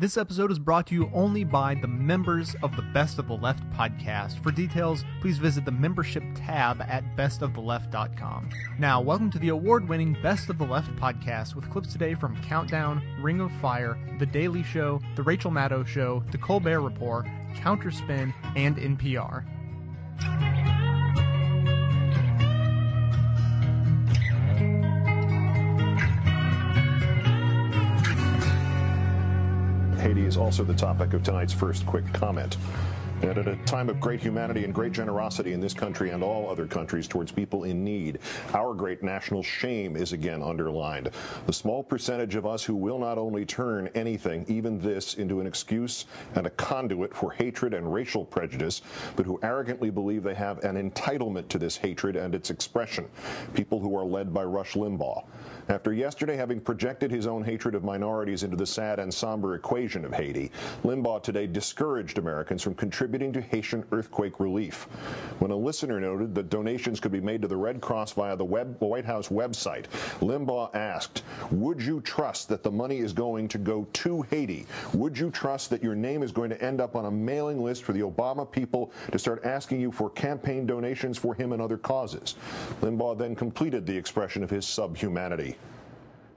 This episode is brought to you only by the members of the Best of the Left podcast. For details, please visit the membership tab at bestoftheleft.com. Now, welcome to the award winning Best of the Left podcast with clips today from Countdown, Ring of Fire, The Daily Show, The Rachel Maddow Show, The Colbert Report, Counterspin, and NPR. Haiti is also the topic of tonight's first quick comment. And at a time of great humanity and great generosity in this country and all other countries towards people in need, our great national shame is again underlined. The small percentage of us who will not only turn anything, even this, into an excuse and a conduit for hatred and racial prejudice, but who arrogantly believe they have an entitlement to this hatred and its expression. People who are led by Rush Limbaugh. After yesterday having projected his own hatred of minorities into the sad and somber equation of Haiti, Limbaugh today discouraged Americans from contributing to Haitian earthquake relief. When a listener noted that donations could be made to the Red Cross via the web, White House website, Limbaugh asked, Would you trust that the money is going to go to Haiti? Would you trust that your name is going to end up on a mailing list for the Obama people to start asking you for campaign donations for him and other causes? Limbaugh then completed the expression of his subhumanity.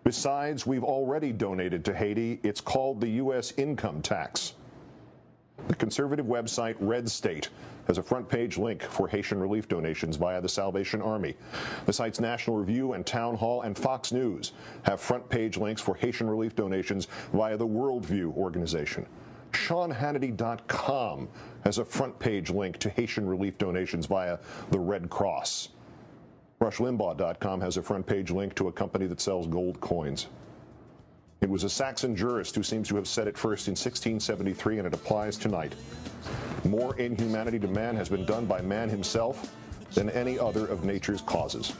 Besides, we've already donated to Haiti. It's called the U.S. income tax. The conservative website Red State has a front page link for Haitian relief donations via the Salvation Army. The site's National Review and Town Hall and Fox News have front page links for Haitian relief donations via the Worldview organization. SeanHannity.com has a front page link to Haitian relief donations via the Red Cross. RushLimbaugh.com has a front page link to a company that sells gold coins. It was a Saxon jurist who seems to have said it first in 1673, and it applies tonight. More inhumanity to man has been done by man himself than any other of nature's causes.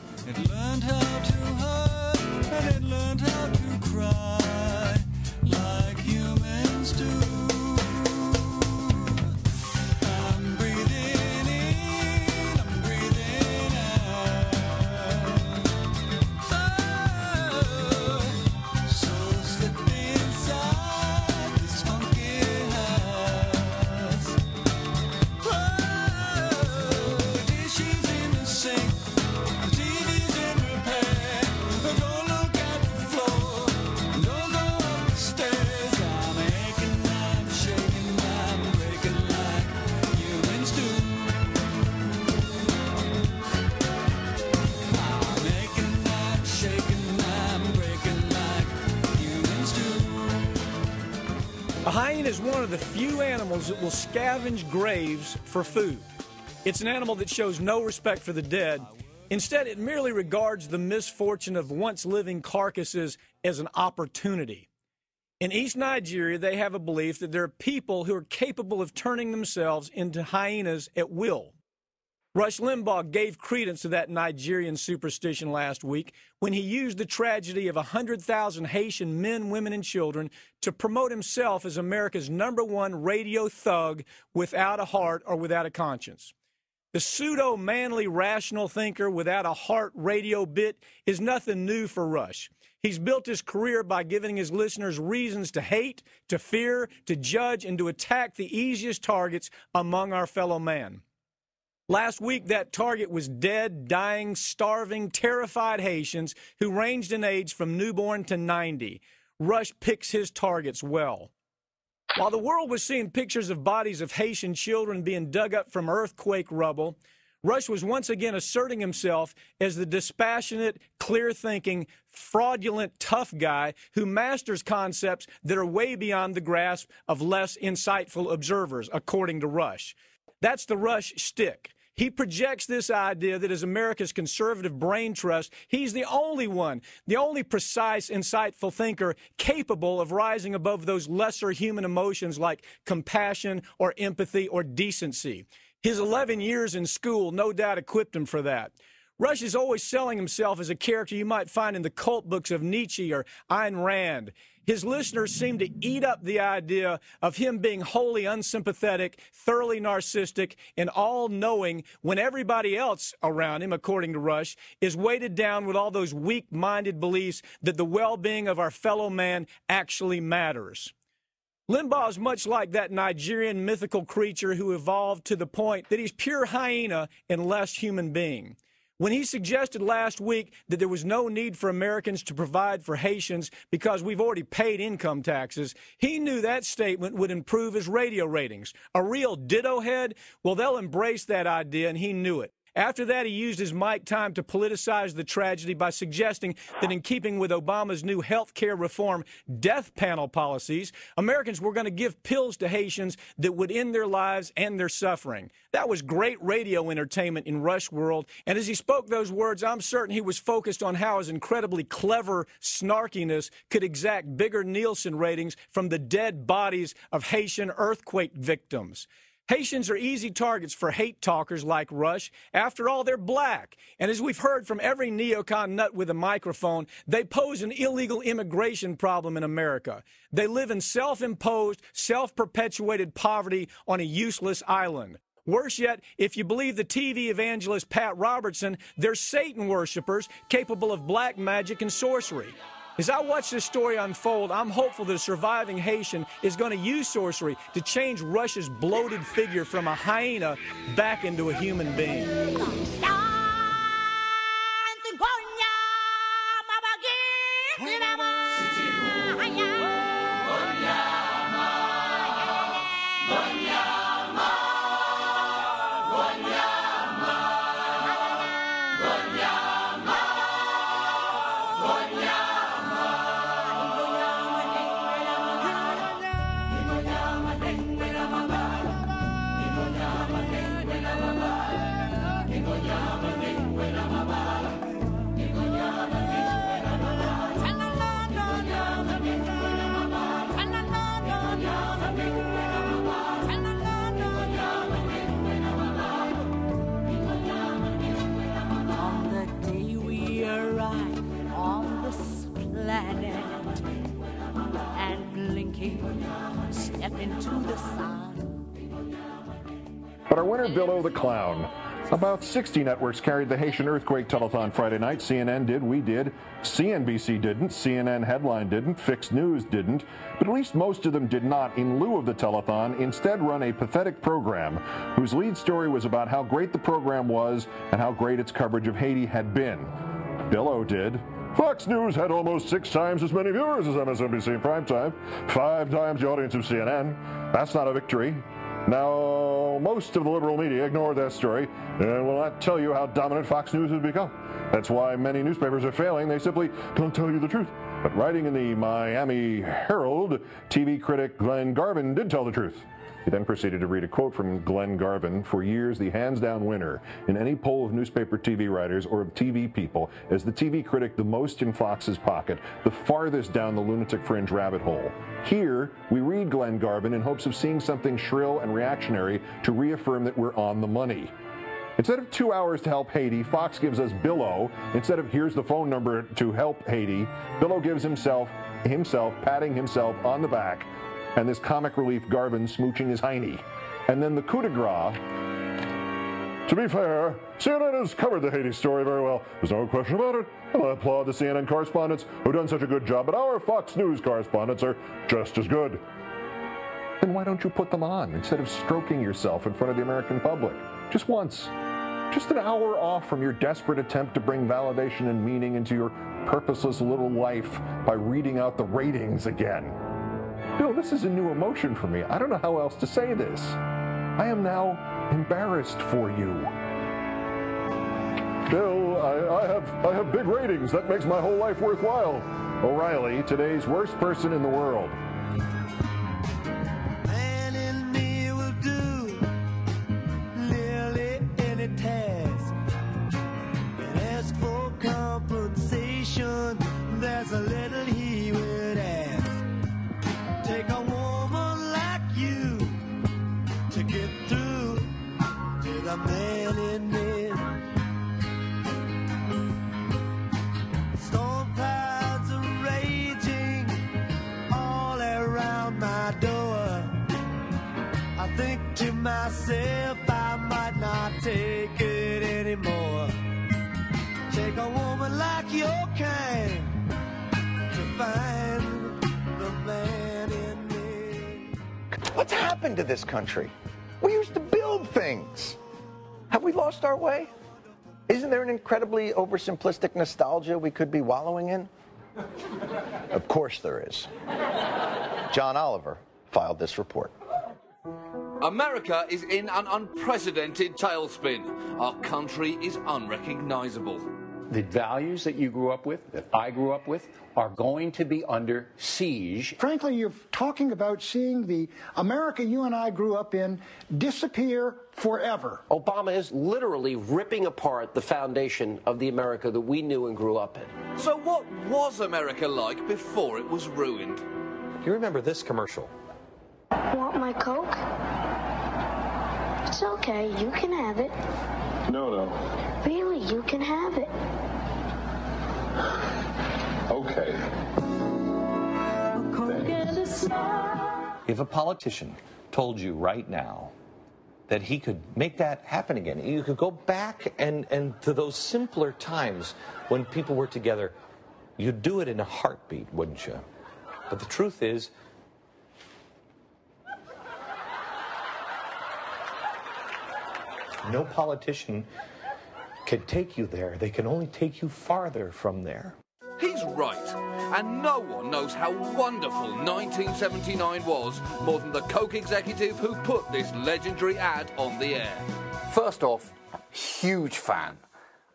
The few animals that will scavenge graves for food. It's an animal that shows no respect for the dead. Instead, it merely regards the misfortune of once living carcasses as an opportunity. In East Nigeria, they have a belief that there are people who are capable of turning themselves into hyenas at will. Rush Limbaugh gave credence to that Nigerian superstition last week when he used the tragedy of 100,000 Haitian men, women, and children to promote himself as America's number one radio thug without a heart or without a conscience. The pseudo manly rational thinker without a heart radio bit is nothing new for Rush. He's built his career by giving his listeners reasons to hate, to fear, to judge, and to attack the easiest targets among our fellow man. Last week, that target was dead, dying, starving, terrified Haitians who ranged in age from newborn to 90. Rush picks his targets well. While the world was seeing pictures of bodies of Haitian children being dug up from earthquake rubble, Rush was once again asserting himself as the dispassionate, clear thinking, fraudulent, tough guy who masters concepts that are way beyond the grasp of less insightful observers, according to Rush. That's the Rush shtick. He projects this idea that as America's conservative brain trust, he's the only one, the only precise, insightful thinker capable of rising above those lesser human emotions like compassion or empathy or decency. His 11 years in school no doubt equipped him for that. Rush is always selling himself as a character you might find in the cult books of Nietzsche or Ayn Rand. His listeners seem to eat up the idea of him being wholly unsympathetic, thoroughly narcissistic, and all knowing when everybody else around him, according to Rush, is weighted down with all those weak minded beliefs that the well being of our fellow man actually matters. Limbaugh is much like that Nigerian mythical creature who evolved to the point that he's pure hyena and less human being. When he suggested last week that there was no need for Americans to provide for Haitians because we've already paid income taxes, he knew that statement would improve his radio ratings. A real ditto head? Well, they'll embrace that idea, and he knew it. After that, he used his mic time to politicize the tragedy by suggesting that, in keeping with Obama's new health care reform death panel policies, Americans were going to give pills to Haitians that would end their lives and their suffering. That was great radio entertainment in Rush World, and as he spoke those words, I'm certain he was focused on how his incredibly clever snarkiness could exact bigger Nielsen ratings from the dead bodies of Haitian earthquake victims. Haitians are easy targets for hate talkers like Rush. After all, they're black. And as we've heard from every neocon nut with a microphone, they pose an illegal immigration problem in America. They live in self imposed, self perpetuated poverty on a useless island. Worse yet, if you believe the TV evangelist Pat Robertson, they're Satan worshippers capable of black magic and sorcery. As I watch this story unfold, I'm hopeful that a surviving Haitian is going to use sorcery to change Rush's bloated figure from a hyena back into a human being. But our winner, Bill O the Clown. About 60 networks carried the Haitian earthquake telethon Friday night. CNN did, we did, CNBC didn't, CNN Headline didn't, Fixed News didn't, but at least most of them did not, in lieu of the telethon, instead run a pathetic program whose lead story was about how great the program was and how great its coverage of Haiti had been. Bill O did. Fox News had almost six times as many viewers as MSNBC in primetime, five times the audience of CNN. That's not a victory. Now, most of the liberal media ignored that story and will not tell you how dominant Fox News has become. That's why many newspapers are failing. They simply don't tell you the truth. But writing in the Miami Herald, TV critic Glenn Garvin did tell the truth. He then proceeded to read a quote from Glenn Garvin, for years the hands down winner in any poll of newspaper TV writers or of TV people, as the TV critic the most in Fox's pocket, the farthest down the lunatic fringe rabbit hole. Here, we read Glenn Garvin in hopes of seeing something shrill and reactionary to reaffirm that we're on the money. Instead of two hours to help Haiti, Fox gives us Bill O. Instead of here's the phone number to help Haiti, Bill O gives himself himself patting himself on the back, and this comic relief Garvin smooching his hiney. And then the coup de grace. To be fair, CNN has covered the Haiti story very well. There's no question about it. And I applaud the CNN correspondents who've done such a good job, but our Fox News correspondents are just as good. Then why don't you put them on instead of stroking yourself in front of the American public? Just once. Just an hour off from your desperate attempt to bring validation and meaning into your purposeless little life by reading out the ratings again. Bill, this is a new emotion for me. I don't know how else to say this. I am now embarrassed for you. Bill, I, I have I have big ratings. That makes my whole life worthwhile. O'Reilly, today's worst person in the world. Man in me will the man in. Storm clouds are raging all around my door. I think to myself, I might not take it anymore. Take a woman like your kind to find the man in me. What's happened to this country? Lost our way? Isn't there an incredibly oversimplistic nostalgia we could be wallowing in? Of course there is. John Oliver filed this report. America is in an unprecedented tailspin. Our country is unrecognizable. The values that you grew up with, that I grew up with, are going to be under siege. Frankly, you're talking about seeing the America you and I grew up in disappear forever. Obama is literally ripping apart the foundation of the America that we knew and grew up in. So, what was America like before it was ruined? Do you remember this commercial? Want my Coke? It's okay, you can have it. No, no. Really, you can have it. Okay. If a politician told you right now that he could make that happen again, you could go back and, and to those simpler times when people were together, you'd do it in a heartbeat, wouldn't you? But the truth is, no politician can take you there. They can only take you farther from there. He's right. And no one knows how wonderful 1979 was more than the Coke executive who put this legendary ad on the air. First off, huge fan.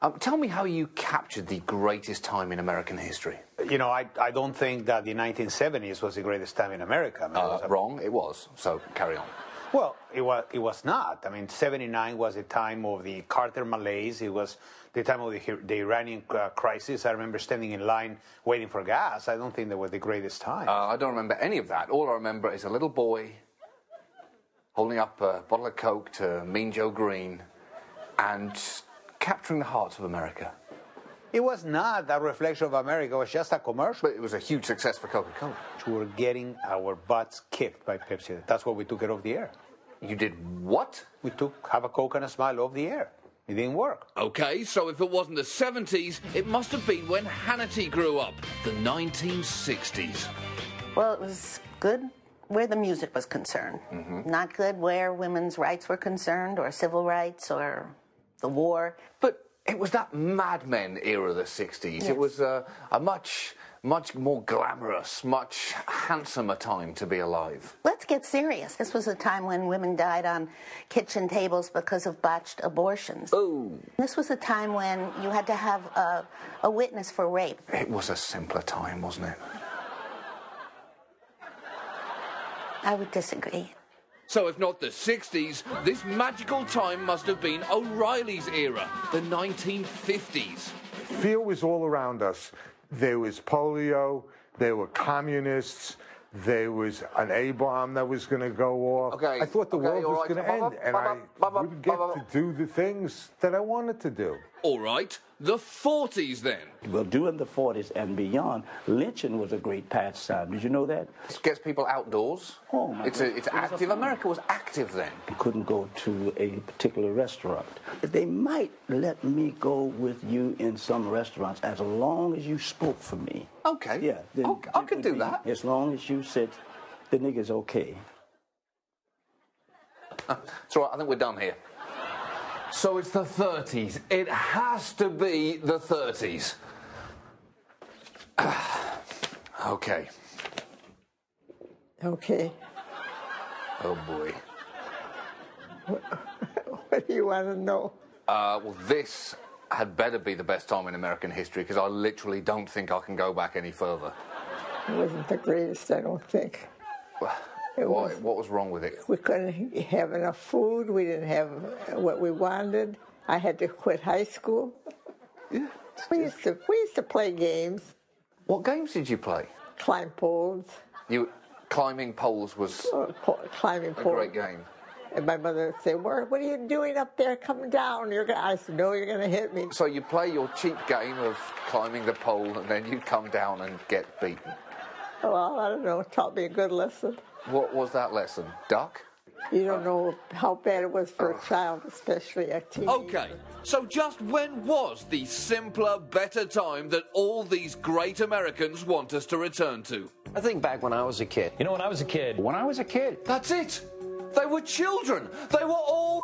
Um, tell me how you captured the greatest time in American history. You know, I, I don't think that the 1970s was the greatest time in America. I mean, it Uh, was a- wrong, it was. So carry on. Well, it was, it was not. I mean, 79 was the time of the Carter malaise. It was the time of the, the Iranian uh, crisis. I remember standing in line waiting for gas. I don't think that was the greatest time. Uh, I don't remember any of that. All I remember is a little boy holding up a bottle of Coke to Mean Joe Greene and capturing the hearts of America. It was not a reflection of America. It was just a commercial. But it was a huge success for Coca Cola. We were getting our butts kicked by Pepsi. That's why we took it off the air. You did what? We took Have a Coke and a Smile off the air. It didn't work. Okay, so if it wasn't the 70s, it must have been when Hannity grew up, the 1960s. Well, it was good where the music was concerned, mm-hmm. not good where women's rights were concerned, or civil rights, or the war. But it was that Mad Men era of the 60s. Yes. It was uh, a much, much more glamorous, much handsomer time to be alive. Let's get serious. This was a time when women died on kitchen tables because of botched abortions. Oh. This was a time when you had to have a, a witness for rape. It was a simpler time, wasn't it? I would disagree. So if not the 60s, this magical time must have been O'Reilly's era, the 1950s. Fear was all around us. There was polio, there were communists, there was an A bomb that was going to go off. Okay, I thought the okay, world was right, going to end, and I ba- ba- wouldn't get to do the things that I wanted to do. All right, the 40s then. Well, during the 40s and beyond, lynching was a great pastime. Did you know that? It gets people outdoors. Oh, my It's, a, it's It was active. America was active then. You couldn't go to a particular restaurant. They might let me go with you in some restaurants as long as you spoke for me. Okay. Yeah. then Okay, I could do be- that. As long as you said the nigga's okay. So I think we're done here. So it's the 30s. It has to be the 30s. okay. Okay. Oh boy. What do you want to know? Uh, well, this had better be the best time in American history because I literally don't think I can go back any further. It wasn't the greatest, I don't think. What, was. what was wrong with it? We couldn't have enough food. We didn't have what we wanted. I had to quit high school. Yeah. We used to we used to play games, What games did you play? climb poles, You climbing poles was or po- climbing a poles. great game. And my mother would say, "What, what are you doing up there? Come down! You're gonna." I said, "No, you're gonna hit me." So you play your cheap game of climbing the pole, and then you come down and get beaten. Well, I don't know. It taught me a good lesson. What was that lesson? Duck? You don't know how bad it was for a child, especially a teen. Okay, so just when was the simpler, better time that all these great Americans want us to return to? I think back when I was a kid. You know, when I was a kid, When I was a kid, That's it. They were children. They were all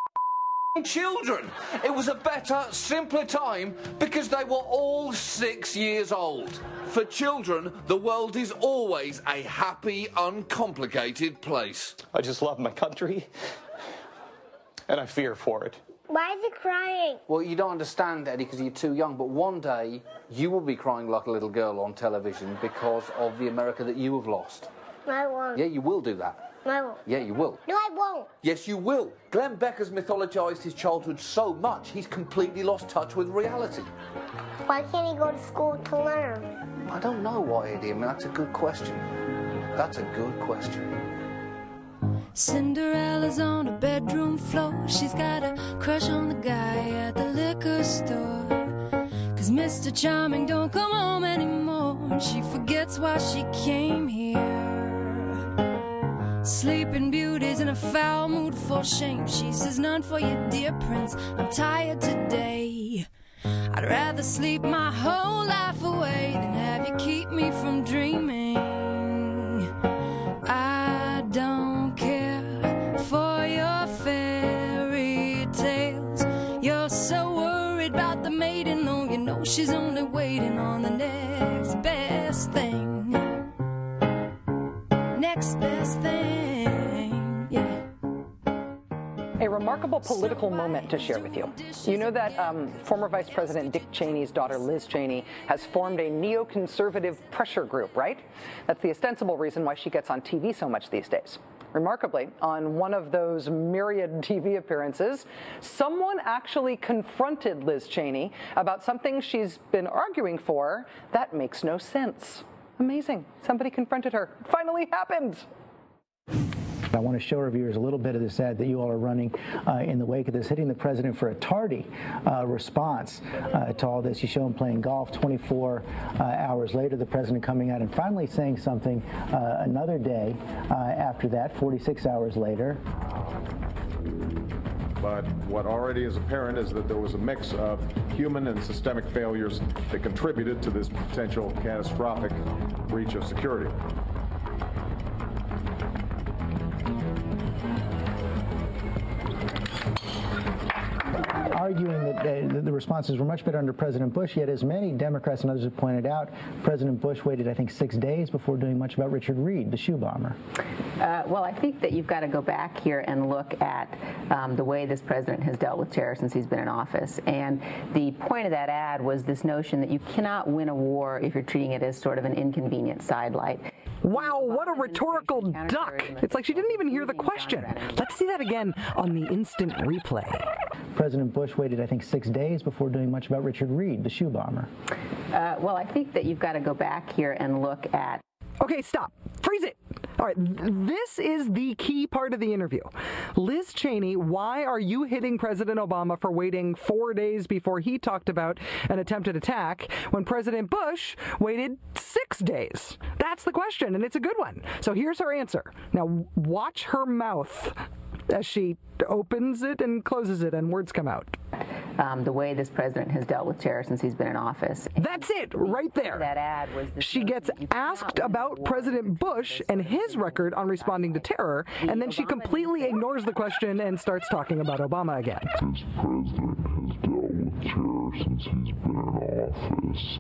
children. It was a better, simpler time because they were all six years old. For children, the world is always a happy, uncomplicated place. I just love my country, and I fear for it. Why is it crying? Well, you don't understand, Eddie, because you're too young. But one day, you will be crying like a little girl on television because of the America that you have lost. I won't. Yeah, you will do that. I won't. Yeah, you will. No, I won't. Yes, you will. Glenn Beck has mythologized his childhood so much he's completely lost touch with reality. Why can't he go to school to learn? I don't know why, Eddie. I mean, that's a good question. That's a good question. Cinderella's on her bedroom floor. She's got a crush on the guy at the liquor store. Cause Mr. Charming don't come home anymore. And she forgets why she came here. Sleeping Beauty's in a foul mood for shame. She says, None for you, dear prince. I'm tired today. I'd rather sleep my whole life away than have you keep me from dreaming. I don't care for your fairy tales. You're so worried about the maiden, though you know she's only waiting on the next best thing. Next best thing, remarkable political moment to share with you. You know that um, former Vice President Dick Cheney's daughter, Liz Cheney, has formed a neoconservative pressure group, right? That's the ostensible reason why she gets on TV so much these days. Remarkably, on one of those myriad TV appearances, someone actually confronted Liz Cheney about something she's been arguing for that makes no sense. Amazing. Somebody confronted her. Finally happened. I want to show our viewers a little bit of this ad that you all are running uh, in the wake of this, hitting the president for a tardy uh, response uh, to all this. You show him playing golf 24 uh, hours later, the president coming out and finally saying something uh, another day uh, after that, 46 hours later. But what already is apparent is that there was a mix of human and systemic failures that contributed to this potential catastrophic breach of security. Arguing that uh, the responses were much better under President Bush, yet as many Democrats and others have pointed out, President Bush waited, I think, six days before doing much about Richard Reid, the shoe bomber. Uh, well, I think that you've got to go back here and look at um, the way this president has dealt with terror since he's been in office. And the point of that ad was this notion that you cannot win a war if you're treating it as sort of an inconvenient sidelight. Wow, what a rhetorical duck. It's like she didn't even hear the question. Let's see that again on the instant replay. President Bush waited, I think, six days before doing much about Richard Reid, the shoe bomber. Uh, well, I think that you've got to go back here and look at. Okay, stop. Freeze it. All right, this is the key part of the interview. Liz Cheney, why are you hitting President Obama for waiting four days before he talked about an attempted attack when President Bush waited six days? That's the question, and it's a good one. So here's her answer. Now, watch her mouth as she opens it and closes it, and words come out. Um, the way this president has dealt with terror since he's been in office. That's it, right there. That ad was. She gets asked about President Bush and his record on responding to terror, and then she completely ignores the question and starts talking about Obama again. This president has dealt with terror since he's been in office.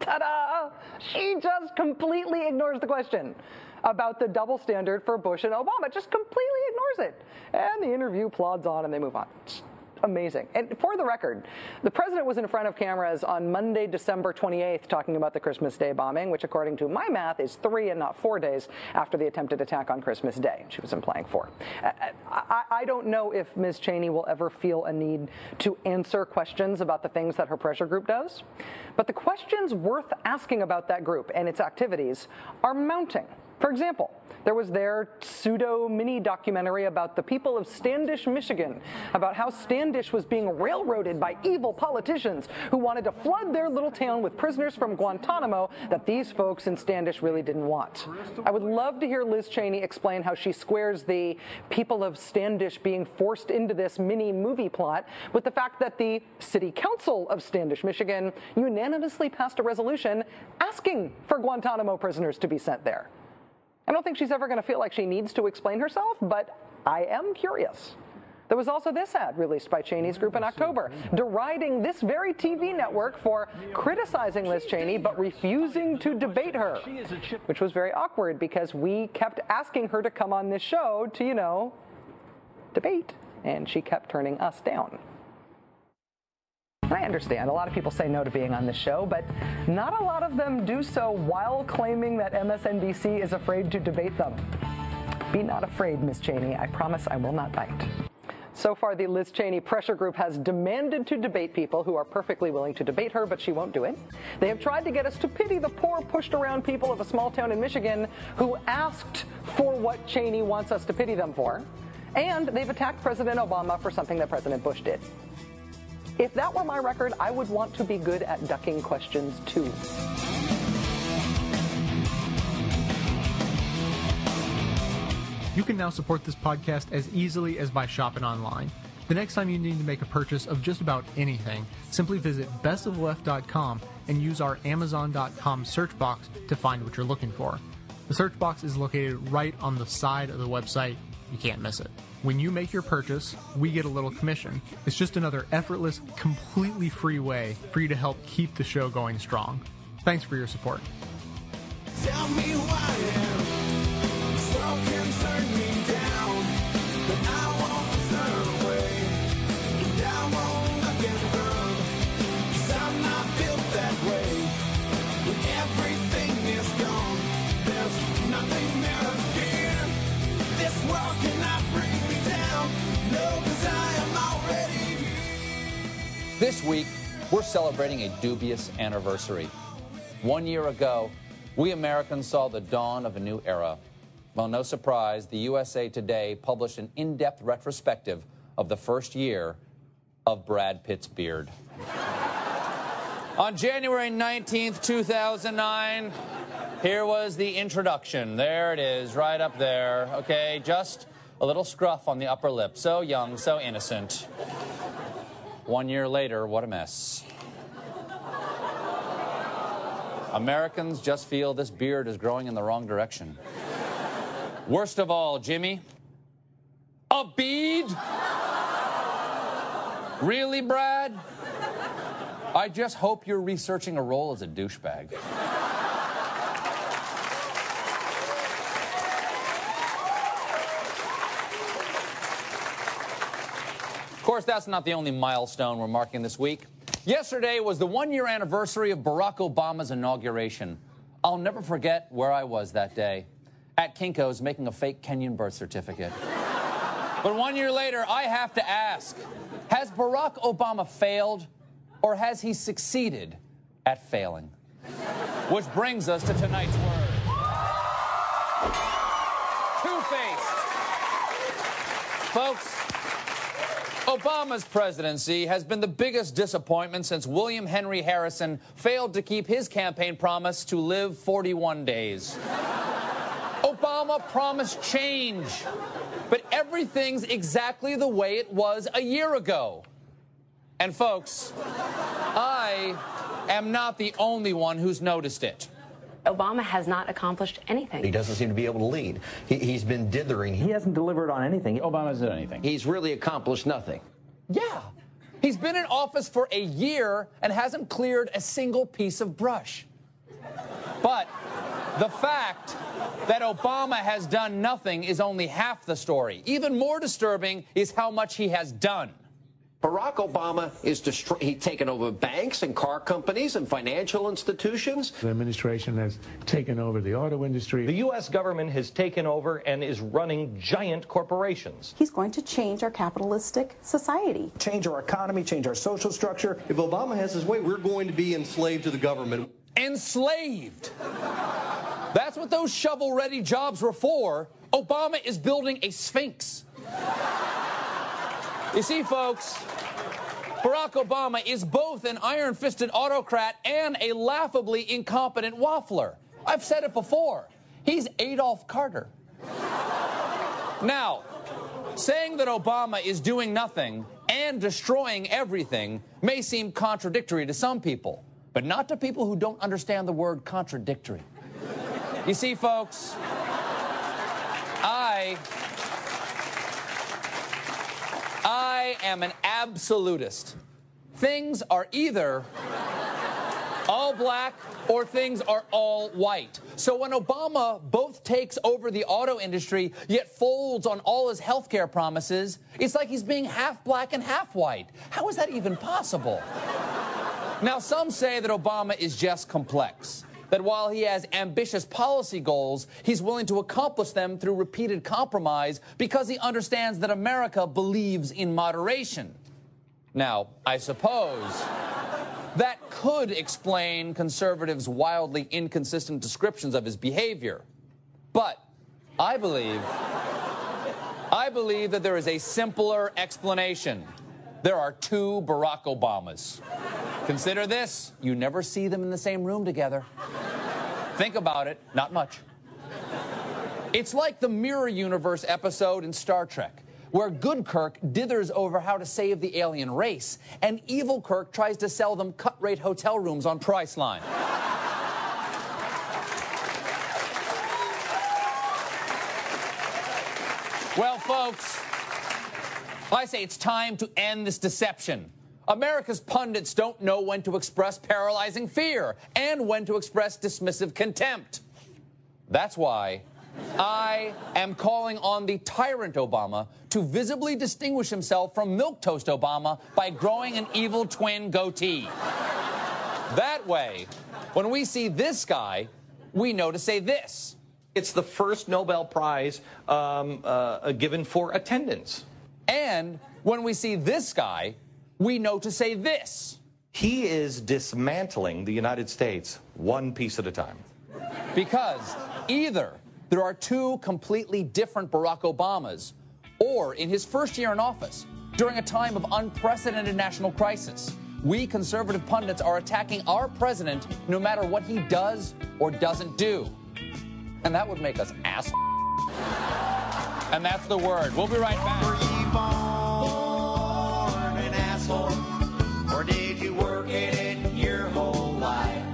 Ta-da! She just completely ignores the question about the double standard for Bush and Obama. Just completely ignores it. And the interview plods on and they move on. Amazing. And for the record, the president was in front of cameras on Monday, December 28th, talking about the Christmas Day bombing, which, according to my math, is three and not four days after the attempted attack on Christmas Day. She was implying four. Uh, I, I don't know if Ms. Cheney will ever feel a need to answer questions about the things that her pressure group does, but the questions worth asking about that group and its activities are mounting. For example, there was their pseudo mini documentary about the people of Standish, Michigan, about how Standish was being railroaded by evil politicians who wanted to flood their little town with prisoners from Guantanamo that these folks in Standish really didn't want. I would love to hear Liz Cheney explain how she squares the people of Standish being forced into this mini movie plot with the fact that the City Council of Standish, Michigan unanimously passed a resolution asking for Guantanamo prisoners to be sent there. I don't think she's ever going to feel like she needs to explain herself, but I am curious. There was also this ad released by Cheney's group in October, deriding this very TV network for criticizing Liz Cheney but refusing to debate her, which was very awkward because we kept asking her to come on this show to, you know, debate, and she kept turning us down. And I understand. A lot of people say no to being on the show, but not a lot of them do so while claiming that MSNBC is afraid to debate them. Be not afraid, Miss Cheney. I promise I will not bite. So far, the Liz Cheney pressure group has demanded to debate people who are perfectly willing to debate her, but she won't do it. They have tried to get us to pity the poor, pushed around people of a small town in Michigan who asked for what Cheney wants us to pity them for. And they've attacked President Obama for something that President Bush did. If that were my record, I would want to be good at ducking questions too. You can now support this podcast as easily as by shopping online. The next time you need to make a purchase of just about anything, simply visit bestoftheleft.com and use our amazon.com search box to find what you're looking for. The search box is located right on the side of the website. You can't miss it. When you make your purchase, we get a little commission. It's just another effortless, completely free way for you to help keep the show going strong. Thanks for your support. This week, we're celebrating a dubious anniversary. One year ago, we Americans saw the dawn of a new era. Well, no surprise, the USA Today published an in depth retrospective of the first year of Brad Pitt's beard. On January 19th, 2009, here was the introduction. There it is, right up there. Okay, just a little scruff on the upper lip. So young, so innocent. One year later, what a mess. Americans just feel this beard is growing in the wrong direction. Worst of all, Jimmy, a bead? Really, Brad? I just hope you're researching a role as a douchebag. Course, that's not the only milestone we're marking this week. Yesterday was the one year anniversary of Barack Obama's inauguration. I'll never forget where I was that day at Kinko's making a fake Kenyan birth certificate. but one year later, I have to ask Has Barack Obama failed or has he succeeded at failing? Which brings us to tonight's word two faced. Folks, Obama's presidency has been the biggest disappointment since William Henry Harrison failed to keep his campaign promise to live 41 days. Obama promised change, but everything's exactly the way it was a year ago. And folks, I am not the only one who's noticed it. Obama has not accomplished anything. He doesn't seem to be able to lead. He, he's been dithering. He hasn't delivered on anything. Obama hasn't done anything. He's really accomplished nothing. Yeah. He's been in office for a year and hasn't cleared a single piece of brush. But the fact that Obama has done nothing is only half the story. Even more disturbing is how much he has done. Barack Obama is destroy- he's taken over banks and car companies and financial institutions. The administration has taken over the auto industry. The U.S. government has taken over and is running giant corporations. He's going to change our capitalistic society. Change our economy, change our social structure. If Obama has his way, we're going to be enslaved to the government. Enslaved! That's what those shovel ready jobs were for. Obama is building a sphinx. You see, folks, Barack Obama is both an iron fisted autocrat and a laughably incompetent waffler. I've said it before. He's Adolf Carter. Now, saying that Obama is doing nothing and destroying everything may seem contradictory to some people, but not to people who don't understand the word contradictory. You see, folks, I. I am an absolutist. Things are either all black or things are all white. So when Obama both takes over the auto industry yet folds on all his health care promises, it's like he's being half black and half white. How is that even possible? Now, some say that Obama is just complex. That while he has ambitious policy goals, he's willing to accomplish them through repeated compromise because he understands that America believes in moderation. Now, I suppose that could explain conservatives' wildly inconsistent descriptions of his behavior. But I believe I believe that there is a simpler explanation. There are two Barack Obamas. Consider this you never see them in the same room together. Think about it, not much. It's like the Mirror Universe episode in Star Trek, where good Kirk dithers over how to save the alien race, and evil Kirk tries to sell them cut rate hotel rooms on Priceline. Well, folks, I say it's time to end this deception. America's pundits don't know when to express paralyzing fear and when to express dismissive contempt. That's why I am calling on the tyrant Obama to visibly distinguish himself from Milquetoast Obama by growing an evil twin goatee. That way, when we see this guy, we know to say this. It's the first Nobel Prize um, uh, given for attendance. And when we see this guy, we know to say this. He is dismantling the United States one piece at a time. Because either there are two completely different Barack Obamas, or in his first year in office, during a time of unprecedented national crisis, we conservative pundits are attacking our president no matter what he does or doesn't do. And that would make us ass. And that's the word. We'll be right back. Asshole? Or did you work at it your whole life?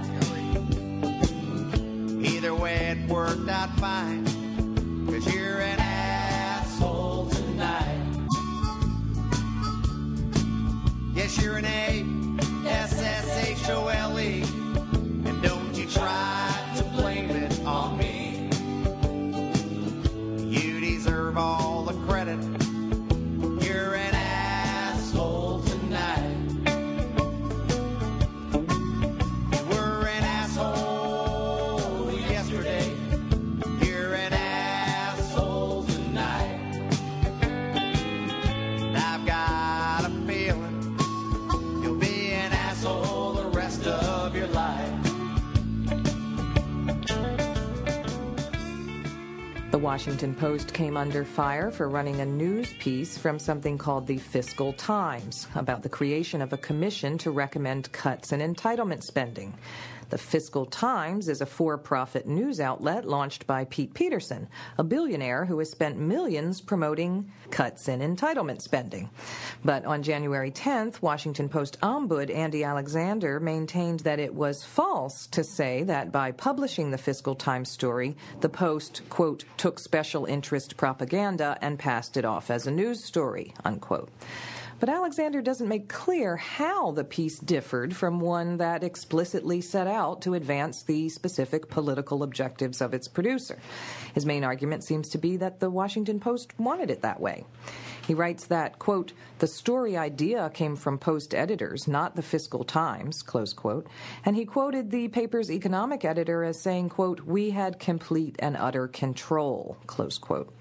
Either way, it worked out fine. Cause you're an asshole tonight. Yes, you're an A S S H O L E. And don't you try Washington Post came under fire for running a news piece from something called the Fiscal Times about the creation of a commission to recommend cuts in entitlement spending. The Fiscal Times is a for profit news outlet launched by Pete Peterson, a billionaire who has spent millions promoting cuts in entitlement spending. But on January 10th, Washington Post ombud Andy Alexander maintained that it was false to say that by publishing the Fiscal Times story, the Post, quote, took special interest propaganda and passed it off as a news story, unquote. But Alexander doesn't make clear how the piece differed from one that explicitly set out to advance the specific political objectives of its producer. His main argument seems to be that the Washington Post wanted it that way. He writes that, quote, the story idea came from Post editors, not the Fiscal Times, close quote. And he quoted the paper's economic editor as saying, quote, we had complete and utter control, close quote.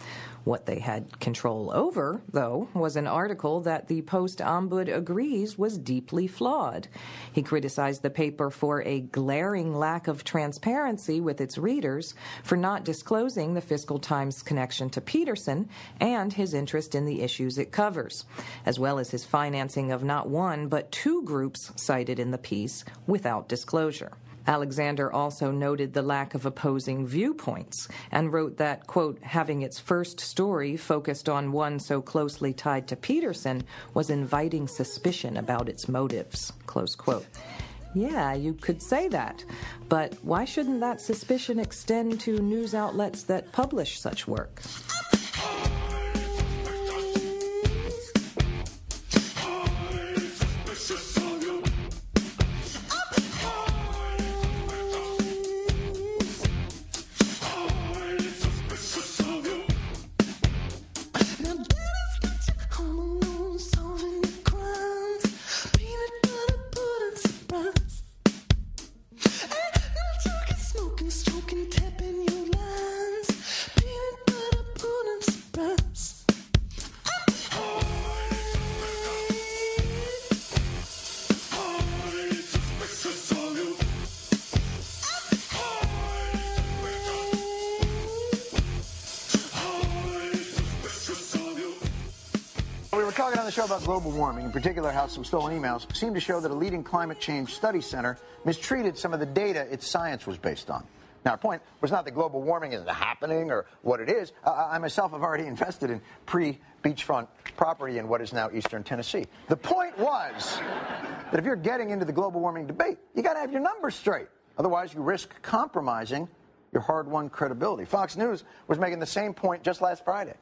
What they had control over, though, was an article that the Post Ombud agrees was deeply flawed. He criticized the paper for a glaring lack of transparency with its readers, for not disclosing the Fiscal Times connection to Peterson and his interest in the issues it covers, as well as his financing of not one but two groups cited in the piece without disclosure. Alexander also noted the lack of opposing viewpoints and wrote that, quote, having its first story focused on one so closely tied to Peterson was inviting suspicion about its motives, close quote. Yeah, you could say that. But why shouldn't that suspicion extend to news outlets that publish such work? Talking on the show about global warming, in particular how some stolen emails seem to show that a leading climate change study center mistreated some of the data its science was based on. Now, our point was not that global warming isn't happening or what it is. Uh, I myself have already invested in pre beachfront property in what is now eastern Tennessee. The point was that if you're getting into the global warming debate, you got to have your numbers straight. Otherwise, you risk compromising your hard won credibility. Fox News was making the same point just last Friday.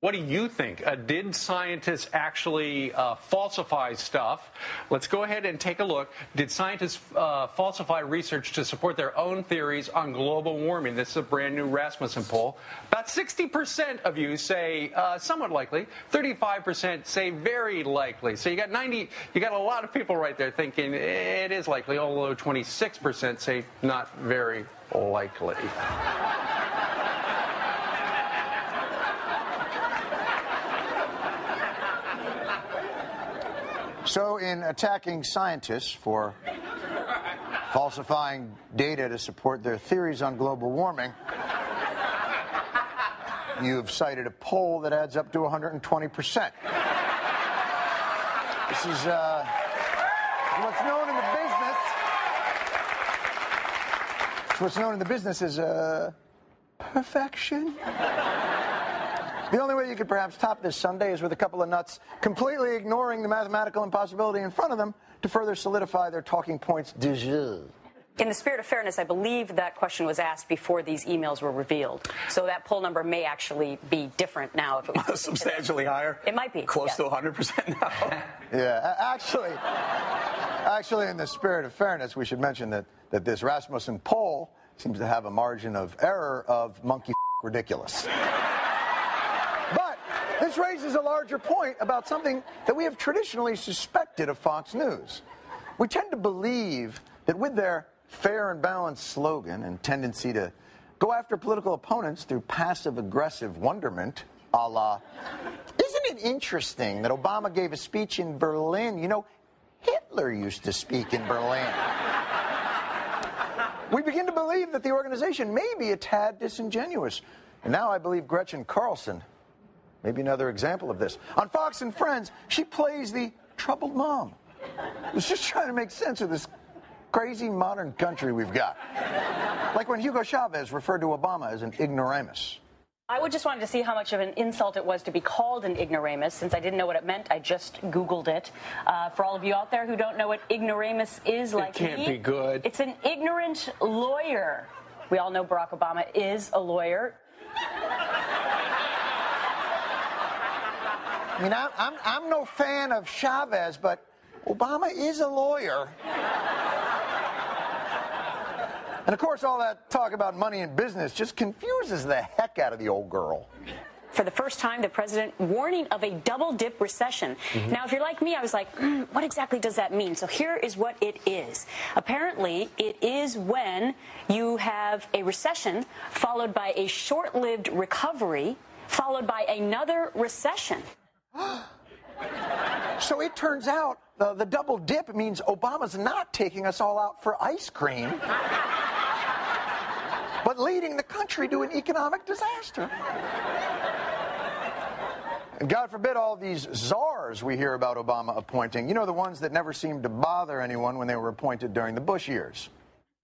What do you think? Uh, did scientists actually uh, falsify stuff? Let's go ahead and take a look. Did scientists uh, falsify research to support their own theories on global warming? This is a brand new Rasmussen poll. About 60% of you say uh, somewhat likely. 35% say very likely. So you got 90. You got a lot of people right there thinking it is likely, although 26% say not very likely. So, in attacking scientists for falsifying data to support their theories on global warming, you've cited a poll that adds up to 120%. This is uh, what's known in the business. It's what's known in the business as uh, perfection. The only way you could perhaps top this Sunday is with a couple of nuts completely ignoring the mathematical impossibility in front of them to further solidify their talking points du jour. In the spirit of fairness, I believe that question was asked before these emails were revealed. So that poll number may actually be different now if it was substantially higher. It might be Close yeah. to 100% now. yeah, actually, actually, in the spirit of fairness, we should mention that, that this Rasmussen poll seems to have a margin of error of monkey ridiculous. This raises a larger point about something that we have traditionally suspected of Fox News. We tend to believe that with their fair and balanced slogan and tendency to go after political opponents through passive aggressive wonderment, a la, isn't it interesting that Obama gave a speech in Berlin? You know, Hitler used to speak in Berlin. We begin to believe that the organization may be a tad disingenuous. And now I believe Gretchen Carlson may be another example of this. On Fox and Friends, she plays the troubled mom. Who's just trying to make sense of this crazy modern country we've got. Like when Hugo Chavez referred to Obama as an ignoramus. I would just wanted to see how much of an insult it was to be called an ignoramus. Since I didn't know what it meant, I just Googled it. Uh, for all of you out there who don't know what ignoramus is, like it can't me, be good. It's an ignorant lawyer. We all know Barack Obama is a lawyer. I mean, I'm, I'm, I'm no fan of Chavez, but Obama is a lawyer. And of course, all that talk about money and business just confuses the heck out of the old girl. for the first time, the president warning of a double dip recession. Mhm. Now, if you're like me, I was like, "Hmm, what exactly does that mean? So here is what it is. Apparently, it is when you have a recession followed by a short lived recovery, followed by another recession. So it turns out uh, the double dip means Obama's not taking us all out for ice cream, but leading the country to an economic disaster. And God forbid all these czars we hear about Obama appointing. You know, the ones that never seemed to bother anyone when they were appointed during the Bush years.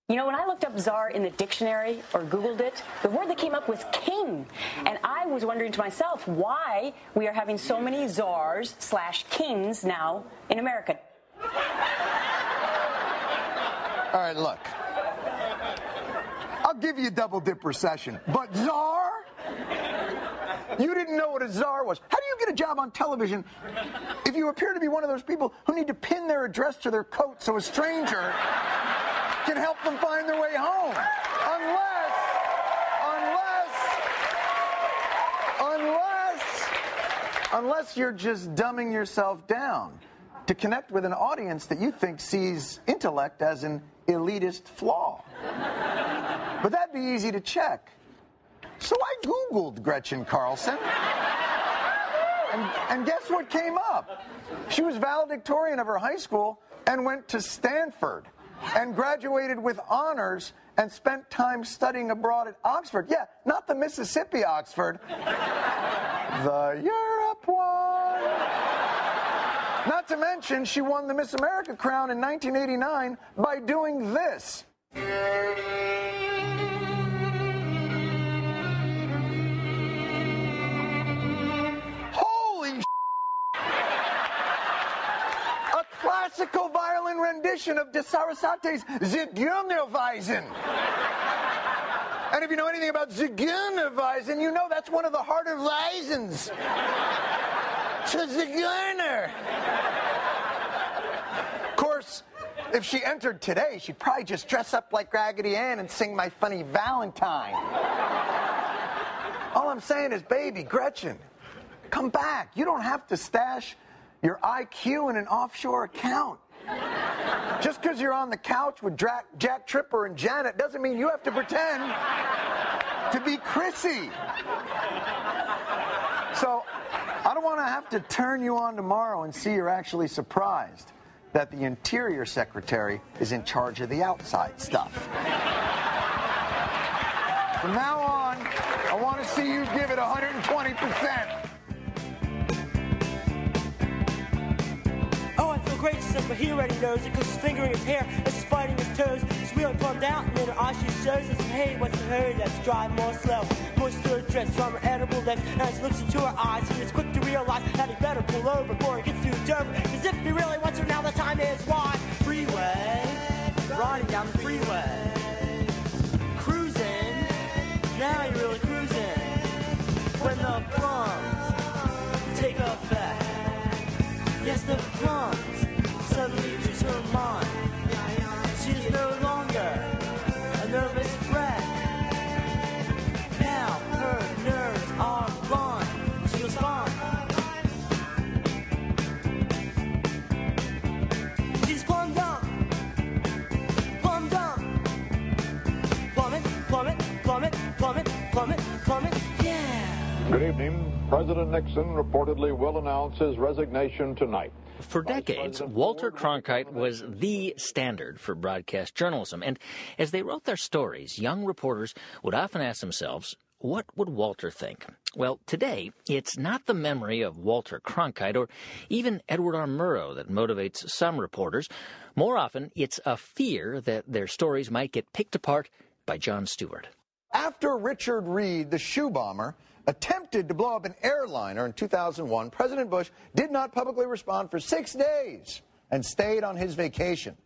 You know, when I looked up czar in the dictionary or Googled it, the word that came up was king. And I was wondering to myself why we are having so many czars slash kings now in America. All right, look. I'll give you a double dip recession, but czar? You didn't know what a czar was. How do you get a job on television if you appear to be one of those people who need to pin their address to their coat so a stranger can help them find their way home? Unless, unless, unless, unless you're just dumbing yourself down to connect with an audience that you think sees intellect as an elitist flaw. But that'd be easy to check. So I Googled Gretchen Carlson. And, and guess what came up? She was valedictorian of her high school and went to Stanford and graduated with honors and spent time studying abroad at Oxford. Yeah, not the Mississippi Oxford, the Europe one. Not to mention, she won the Miss America crown in 1989 by doing this. Classical violin rendition of de Sarasate's Zigeunerweisen. And if you know anything about Zigeunerweisen, you know that's one of the harder Weisens. To Zigeuner. Of course, if she entered today, she'd probably just dress up like Raggedy Ann and sing My Funny Valentine. All I'm saying is, baby, Gretchen, come back. You don't have to stash your IQ in an offshore account. Just because you're on the couch with Jack Tripper and Janet doesn't mean you have to pretend to be Chrissy. So I don't want to have to turn you on tomorrow and see you're actually surprised that the Interior Secretary is in charge of the outside stuff. From now on, I want to see you give it 120%. But he already knows it because she's fingering his hair and she's biting his toes. She's really plumbed out, and then her eyes she shows us, hey, what's the hurry? Let's drive more slow. Moisture drips from her edible lips, and as he looks into her eyes, he is quick to realize that he better pull over before he gets too Dover. Because if he really wants her now, the time is why. Freeway, riding down the freeway. Cruising, now you're really cruising. When the plums take effect. Yes, the plums suddenly is no longer a nervous wreck. Now her nerves are gone. She was. She's plumbed up. Plumbed up. Plummet, plummet, plummet, plummet, plummet, plummet. Yeah. Good evening. President Nixon reportedly will announce his resignation tonight. For decades, Walter Cronkite was the standard for broadcast journalism. And as they wrote their stories, young reporters would often ask themselves, what would Walter think? Well, today, it's not the memory of Walter Cronkite or even Edward R. Murrow that motivates some reporters. More often, it's a fear that their stories might get picked apart by Jon Stewart. After Richard Reid, the shoe bomber, attempted to blow up an airliner in 2001, President Bush did not publicly respond for six days and stayed on his vacation.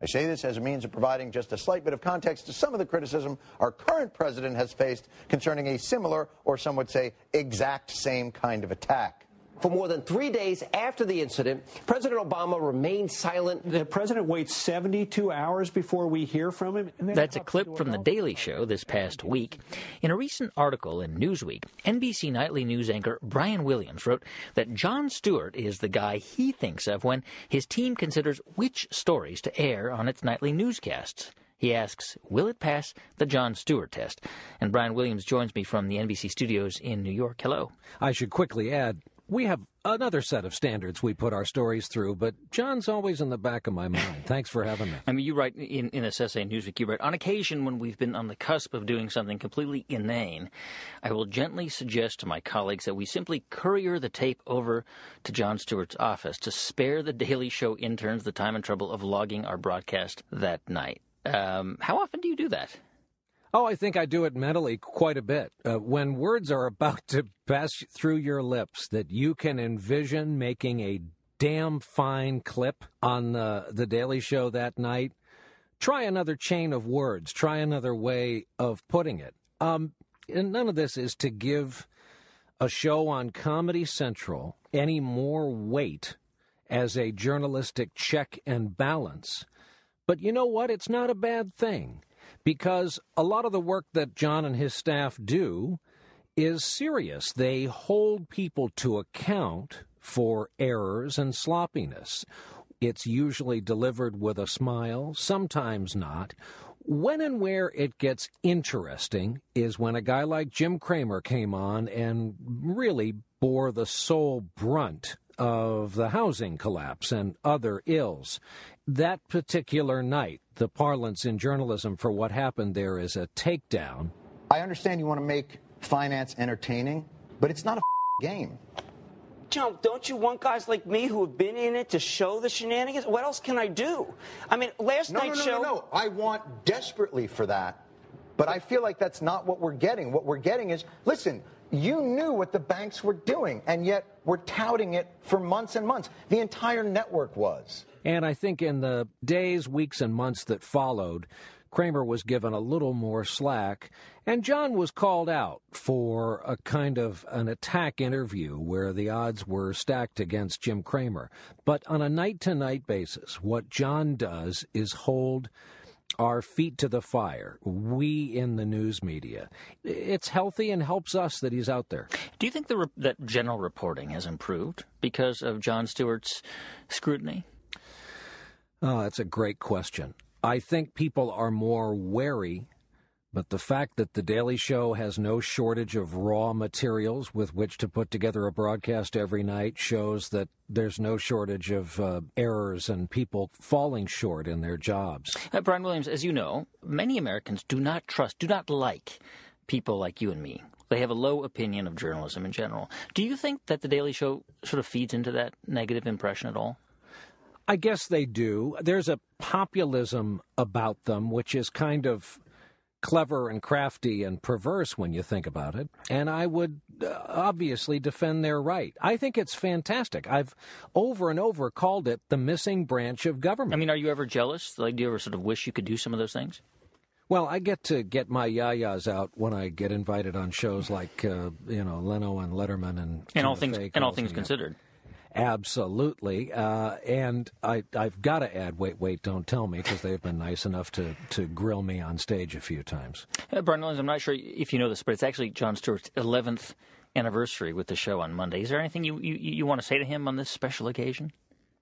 I say this as a means of providing just a slight bit of context to some of the criticism our current president has faced concerning a similar, or some would say, exact same kind of attack. For more than three days after the incident, President Obama remained silent. The president waits 72 hours before we hear from him. That's a clip from The Daily Show this past week. In a recent article in Newsweek, NBC nightly news anchor Brian Williams wrote that Jon Stewart is the guy he thinks of when his team considers which stories to air on its nightly newscasts. He asks, will it pass the Jon Stewart test? And Brian Williams joins me from the NBC studios in New York. Hello. I should quickly add, we have another set of standards we put our stories through, but Jon's always in the back of my mind. Thanks for having me. I mean, you write in, in this essay in Newsweek, you write, on occasion when we've been on the cusp of doing something completely inane, I will gently suggest to my colleagues that we simply courier the tape over to Jon Stewart's office to spare the Daily Show interns the time and trouble of logging our broadcast that night. Um, how often do you do that? Oh, I think I do it mentally quite a bit. Uh, when words are about to pass through your lips that you can envision making a damn fine clip on the, the Daily Show that night, try another chain of words, try another way of putting it. Um, and none of this is to give a show on Comedy Central any more weight as a journalistic check and balance. But you know what? It's not a bad thing because a lot of the work that Jon and his staff do is serious. They hold people to account for errors and sloppiness. It's usually delivered with a smile, sometimes not. When and where it gets interesting is when a guy like Jim Cramer came on and really bore the sole brunt of the housing collapse and other ills. That particular night, the parlance in journalism for what happened there is a takedown. I understand you want to make finance entertaining, but it's not a game. Jon, don't you want guys like me who have been in it to show the shenanigans? What else can I do? I mean, last No, no, night's no, show. no, no. I want desperately for that. But I feel like that's not what we're getting. What we're getting is listen, you knew what the banks were doing, and yet we're touting it for months and months. The entire network was. And I think in the days, weeks, and months that followed, Cramer was given a little more slack, and Jon was called out for a kind of an attack interview where the odds were stacked against Jim Cramer. But on a night to night basis, what Jon does is hold our feet to the fire. We in the news media. It's healthy and helps us that he's out there. Do you think the re- that general reporting has improved because of Jon Stewart's scrutiny? Oh, that's a great question. I think people are more wary, but the fact that The Daily Show has no shortage of raw materials with which to put together a broadcast every night shows that there's no shortage of uh, errors and people falling short in their jobs. Uh, Brian Williams, as you know, many Americans do not trust, do not like people like you and me. They have a low opinion of journalism in general. Do you think that The Daily Show sort of feeds into that negative impression at all? I guess they do. There's a populism about them, which is kind of clever and crafty and perverse when you think about it. And I would uh, obviously defend their right. I think it's fantastic. I've over and over called it the missing branch of government. I mean, are you ever jealous? Like, do you ever sort of wish you could do some of those things? Well, I get to get my yayas out when I get invited on shows like uh, you know Leno and Letterman and And all things, and all things up. considered. Absolutely, uh, and I, I've got to add. Wait, wait, don't tell me because they've been nice enough to, to grill me on stage a few times. Uh, Brian Williams, I'm not sure if you know this, but it's actually Jon Stewart's 11th anniversary with the show on Monday. Is there anything you, you, you want to say to him on this special occasion?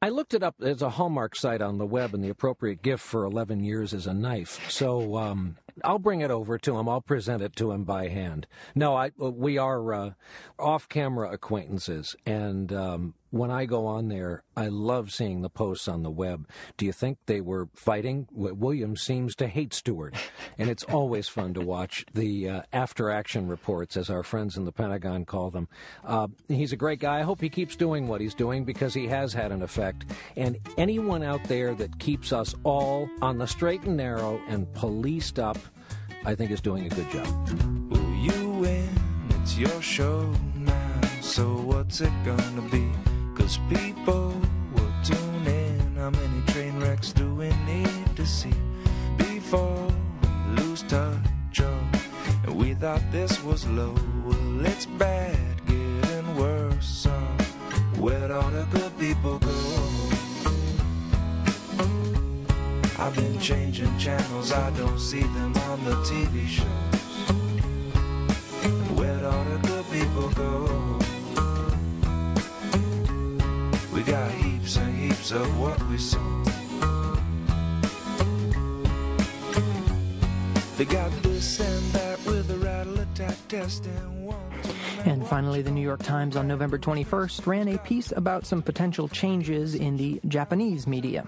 I looked it up. There's a Hallmark site on the web, and the appropriate gift for 11 years is a knife. So um, I'll bring it over to him. I'll present it to him by hand. No, I we are uh, off-camera acquaintances, and um, when I go on there, I love seeing the posts on the web. Do you think they were fighting? W- William seems to hate Stewart, and it's always fun to watch the uh, after-action reports, as our friends in the Pentagon call them. Uh, he's a great guy. I hope he keeps doing what he's doing because he has had an effect. And anyone out there that keeps us all on the straight and narrow and policed up, I think is doing a good job. You win, it's your show now. So what's it gonna be? Cause people will tune in. How many train wrecks do we need to see before we lose touch? Oh, and we thought this was low. Well, it's bad, getting worse. Oh, Where'd all the good people go? I've been changing channels, I don't see them on the TV shows. Where'd all the good people go? Of what we sow. They got this and that with a rattle attack test and one. And finally, the New York Times on November 21st ran a piece about some potential changes in the Japanese media.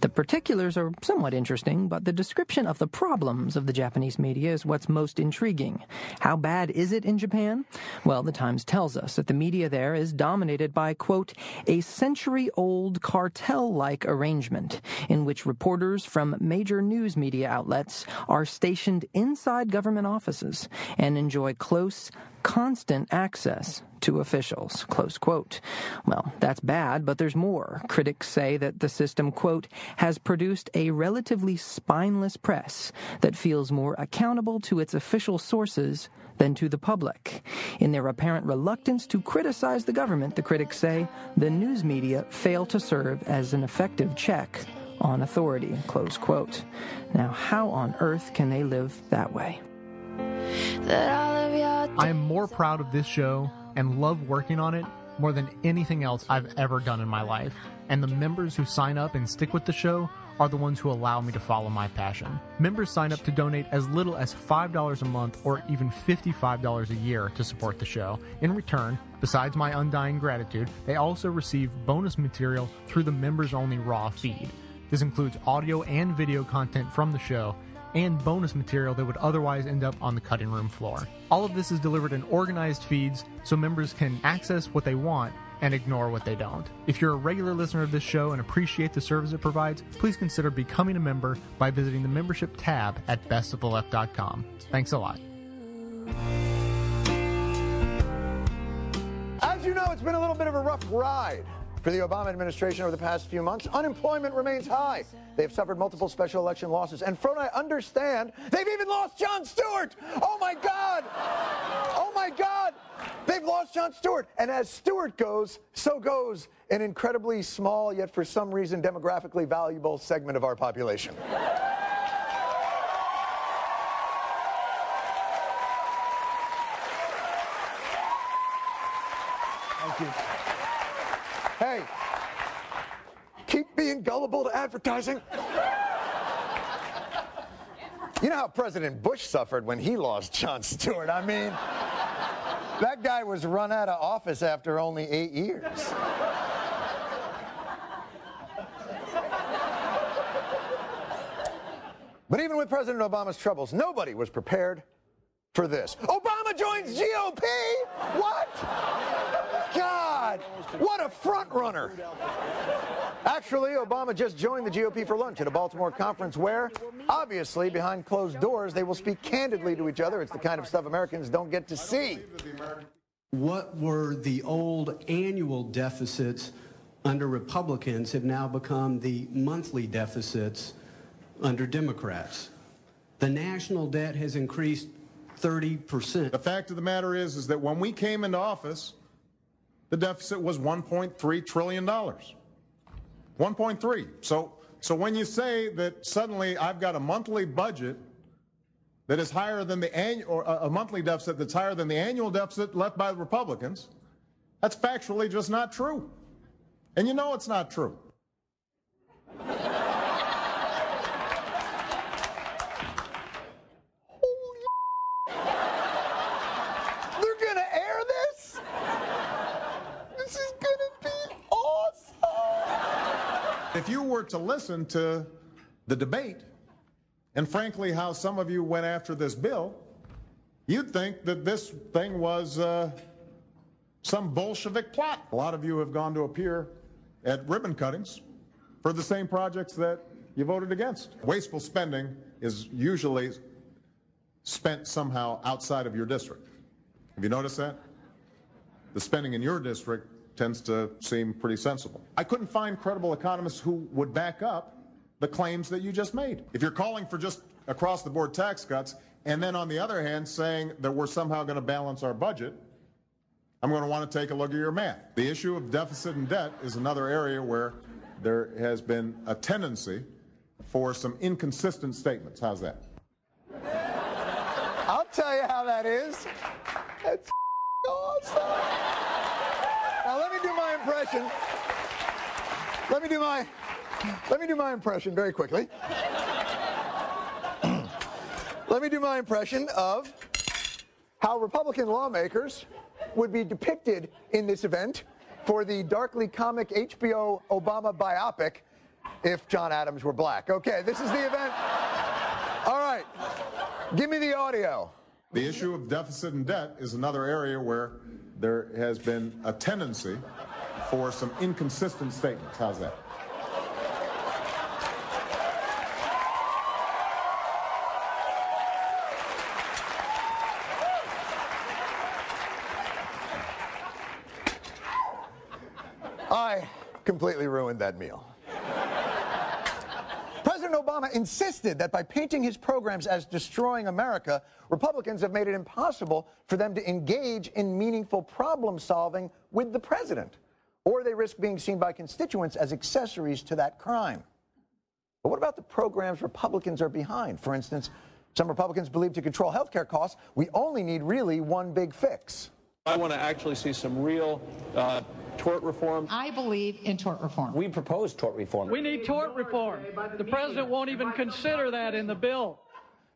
The particulars are somewhat interesting, but the description of the problems of the Japanese media is what's most intriguing. How bad is it in Japan? Well, the Times tells us that the media there is dominated by, quote, a century old cartel like arrangement in which reporters from major news media outlets are stationed inside government offices and enjoy close, constant access to officials. Close quote. Well, that's bad, but there's more. Critics say that the system, quote, has produced a relatively spineless press that feels more accountable to its official sources than to the public. In their apparent reluctance to criticize the government, the critics say the news media fail to serve as an effective check on authority. Close quote. Now, how on earth can they live that way? I am more proud of this show and love working on it more than anything else I've ever done in my life. And the members who sign up and stick with the show are the ones who allow me to follow my passion. Members sign up to donate as little as $5 a month or even $55 a year to support the show. In return, besides my undying gratitude, they also receive bonus material through the members only Raw feed. This includes audio and video content from the show and bonus material that would otherwise end up on the cutting room floor. All of this is delivered in organized feeds so members can access what they want and ignore what they don't. If you're a regular listener of this show and appreciate the service it provides, please consider becoming a member by visiting the membership tab at bestoftheleft.com. Thanks a lot. As you know, it's been a little bit of a rough ride for the Obama administration over the past few months. Unemployment remains high. They have suffered multiple special election losses. And from I understand, they've even lost Jon Stewart. Oh my God! Oh my God! They've lost Jon Stewart. And as Stewart goes, so goes an incredibly small, yet for some reason demographically valuable segment of our population. Thank you. Hey, to advertising. You know how President Bush suffered when he lost Jon Stewart? I mean, that guy was run out of office after only eight years. But even with President Obama's troubles, nobody was prepared for this. Obama joins GOP? What? God, what a front runner. Actually, Obama just joined the GOP for lunch at a Baltimore conference where, obviously, behind closed doors, they will speak candidly to each other. It's the kind of stuff Americans don't get to see. What were the old annual deficits under Republicans have now become the monthly deficits under Democrats. The national debt has increased 30%. The fact of the matter is, is that when we came into office, the deficit was 1.3 trillion dollars. 1.3. So, so when you say that suddenly I've got a monthly budget that is higher than the annual, a monthly deficit that's higher than the annual deficit left by the Republicans, that's factually just not true. And you know it's not true. They're gonna air this? This is gonna be awesome. If you were to listen to the debate, and frankly, how some of you went after this bill, you'd think that this thing was uh, some Bolshevik plot. A lot of you have gone to appear at ribbon cuttings for the same projects that you voted against. Wasteful spending is usually spent somehow outside of your district. Have you noticed that? The spending in your district tends to seem pretty sensible. I couldn't find credible economists who would back up the claims that you just made. If you're calling for just across the board tax cuts, and then on the other hand saying that we're somehow going to balance our budget, I'm going to want to take a look at your math. The issue of deficit and debt is another area where there has been a tendency for some inconsistent statements. How's that? I'll tell you how that is. That's awesome. Now let me do my impression. Let me do my let me do my impression very quickly. let me do my impression of how Republican lawmakers would be depicted in this event for the darkly comic HBO Obama biopic if John Adams were black. Okay, this is the event. All right. Give me the audio. The issue of deficit and debt is another area where there has been a tendency for some inconsistent statements. How's that? I completely ruined that meal. President Obama insisted that by painting his programs as destroying America, Republicans have made it impossible for them to engage in meaningful problem solving with the president, or they risk being seen by constituents as accessories to that crime. But what about the programs Republicans are behind? For instance, some Republicans believe to control health care costs, we only need really one big fix. I want to actually see some real uh, tort reform. I believe in tort reform. We propose tort reform. We need tort reform. The president won't even consider that in the bill.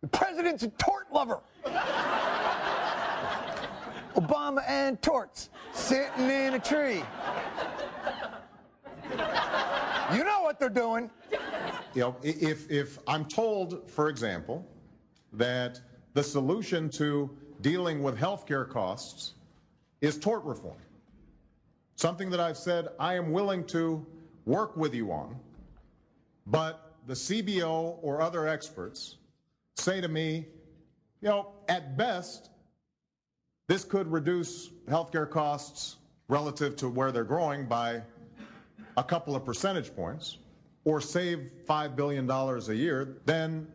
The president's a tort lover. Obama and torts sitting in a tree. You know what they're doing. You know, if, if I'm told, for example, that the solution to dealing with healthcare costs is tort reform, something that I've said I am willing to work with you on, but the CBO or other experts say to me, you know, at best, this could reduce healthcare costs relative to where they're growing by a couple of percentage points or save $5 billion a year, then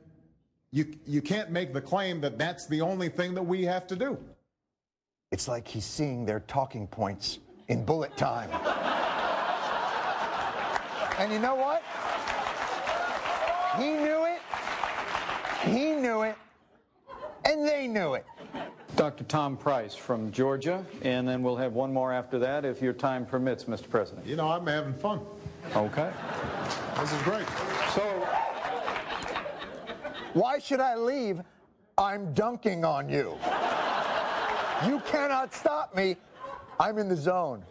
you, you can't make the claim that that's the only thing that we have to do. It's like he's seeing their talking points in bullet time. and you know what? He knew it. He knew it. And they knew it. Dr. Tom Price from Georgia, and then we'll have one more after that if your time permits, Mr. President. You know, I'm having fun. Okay. This is great. So, why should I leave? I'm dunking on you. You cannot stop me. I'm in the zone.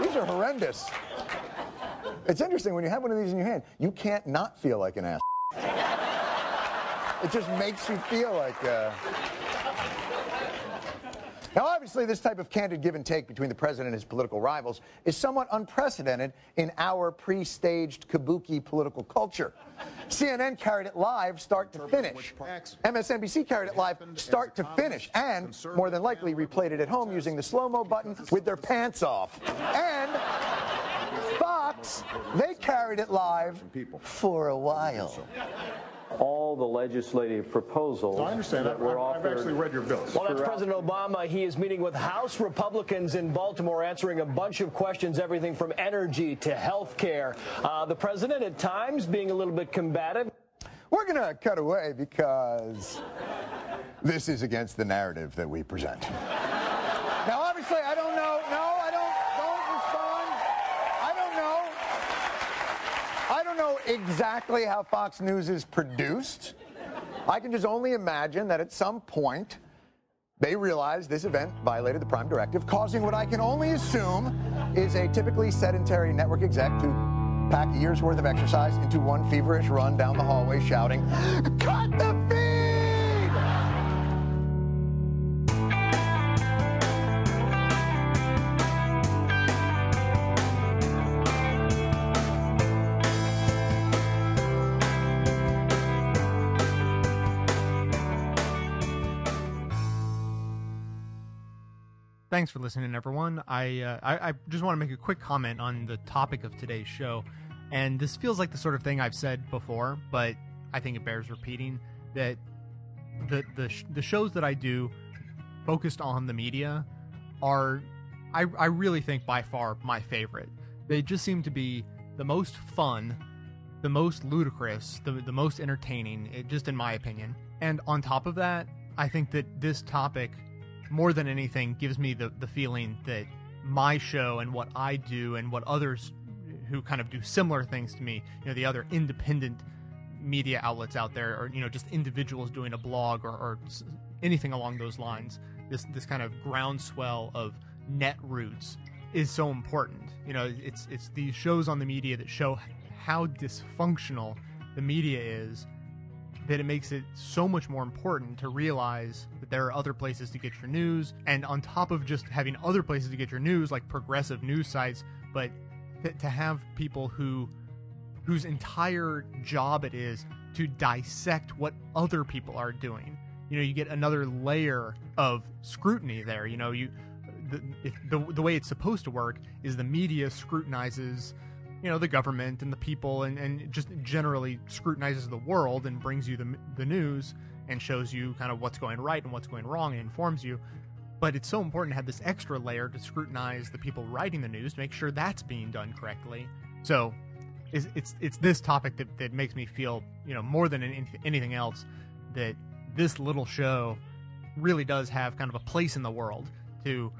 These are horrendous. It's interesting when you have one of these in your hand, you can't not feel like an ass. It just makes you feel like. Uh... Now, obviously, this type of candid give and take between the president and his political rivals is somewhat unprecedented in our pre staged kabuki political culture. CNN carried it live start to finish. MSNBC carried it live start to finish, and more than likely replayed it at home using the slow mo button with their pants off. And Fox, they carried it live for a while. All the legislative proposals I understand. that I've, were I've offered. actually read your bills. Well, that's President Obama. He is meeting with House Republicans in Baltimore, answering a bunch of questions, everything from energy to health care. Uh, the president, at times, being a little bit combative. We're going to cut away because this is against the narrative that we present. Now, obviously, I don't know. No, I don't. Don't respond. I don't know. I don't know exactly how Fox News is produced. I can just only imagine that at some point they realized this event violated the Prime Directive, causing what I can only assume is a typically sedentary network exec to pack a year's worth of exercise into one feverish run down the hallway shouting, Cut the feed! Thanks for listening, everyone. I, uh, I I just want to make a quick comment on the topic of today's show, and this feels like the sort of thing I've said before, but I think it bears repeating. That the the sh- the shows that I do focused on the media are, I, I really think, by far my favorite. They just seem to be the most fun, the most ludicrous, the, the most entertaining, it, just in my opinion. And on top of that, I think that this topic, more than anything, gives me the, the feeling that my show and what I do and what others who kind of do similar things to me, you know, the other independent media outlets out there, or you know, just individuals doing a blog or, or anything along those lines. This this kind of groundswell of net roots is so important. You know, it's it's these shows on the media that show how dysfunctional the media is that it makes it so much more important to realize that there are other places to get your news. And on top of just having other places to get your news like progressive news sites but to, have people who whose entire job it is to dissect what other people are doing. You know you get another layer of scrutiny there you know you the, the, the way it's supposed to work is the media scrutinizes you know the government and the people and, and just generally scrutinizes the world and brings you the, the news and shows you kind of what's going right and what's going wrong and informs you. But it's so important to have this extra layer to scrutinize the people writing the news to make sure that's being done correctly. So it's it's, it's this topic that, that makes me feel you know more than any, anything else that this little show really does have kind of a place in the world to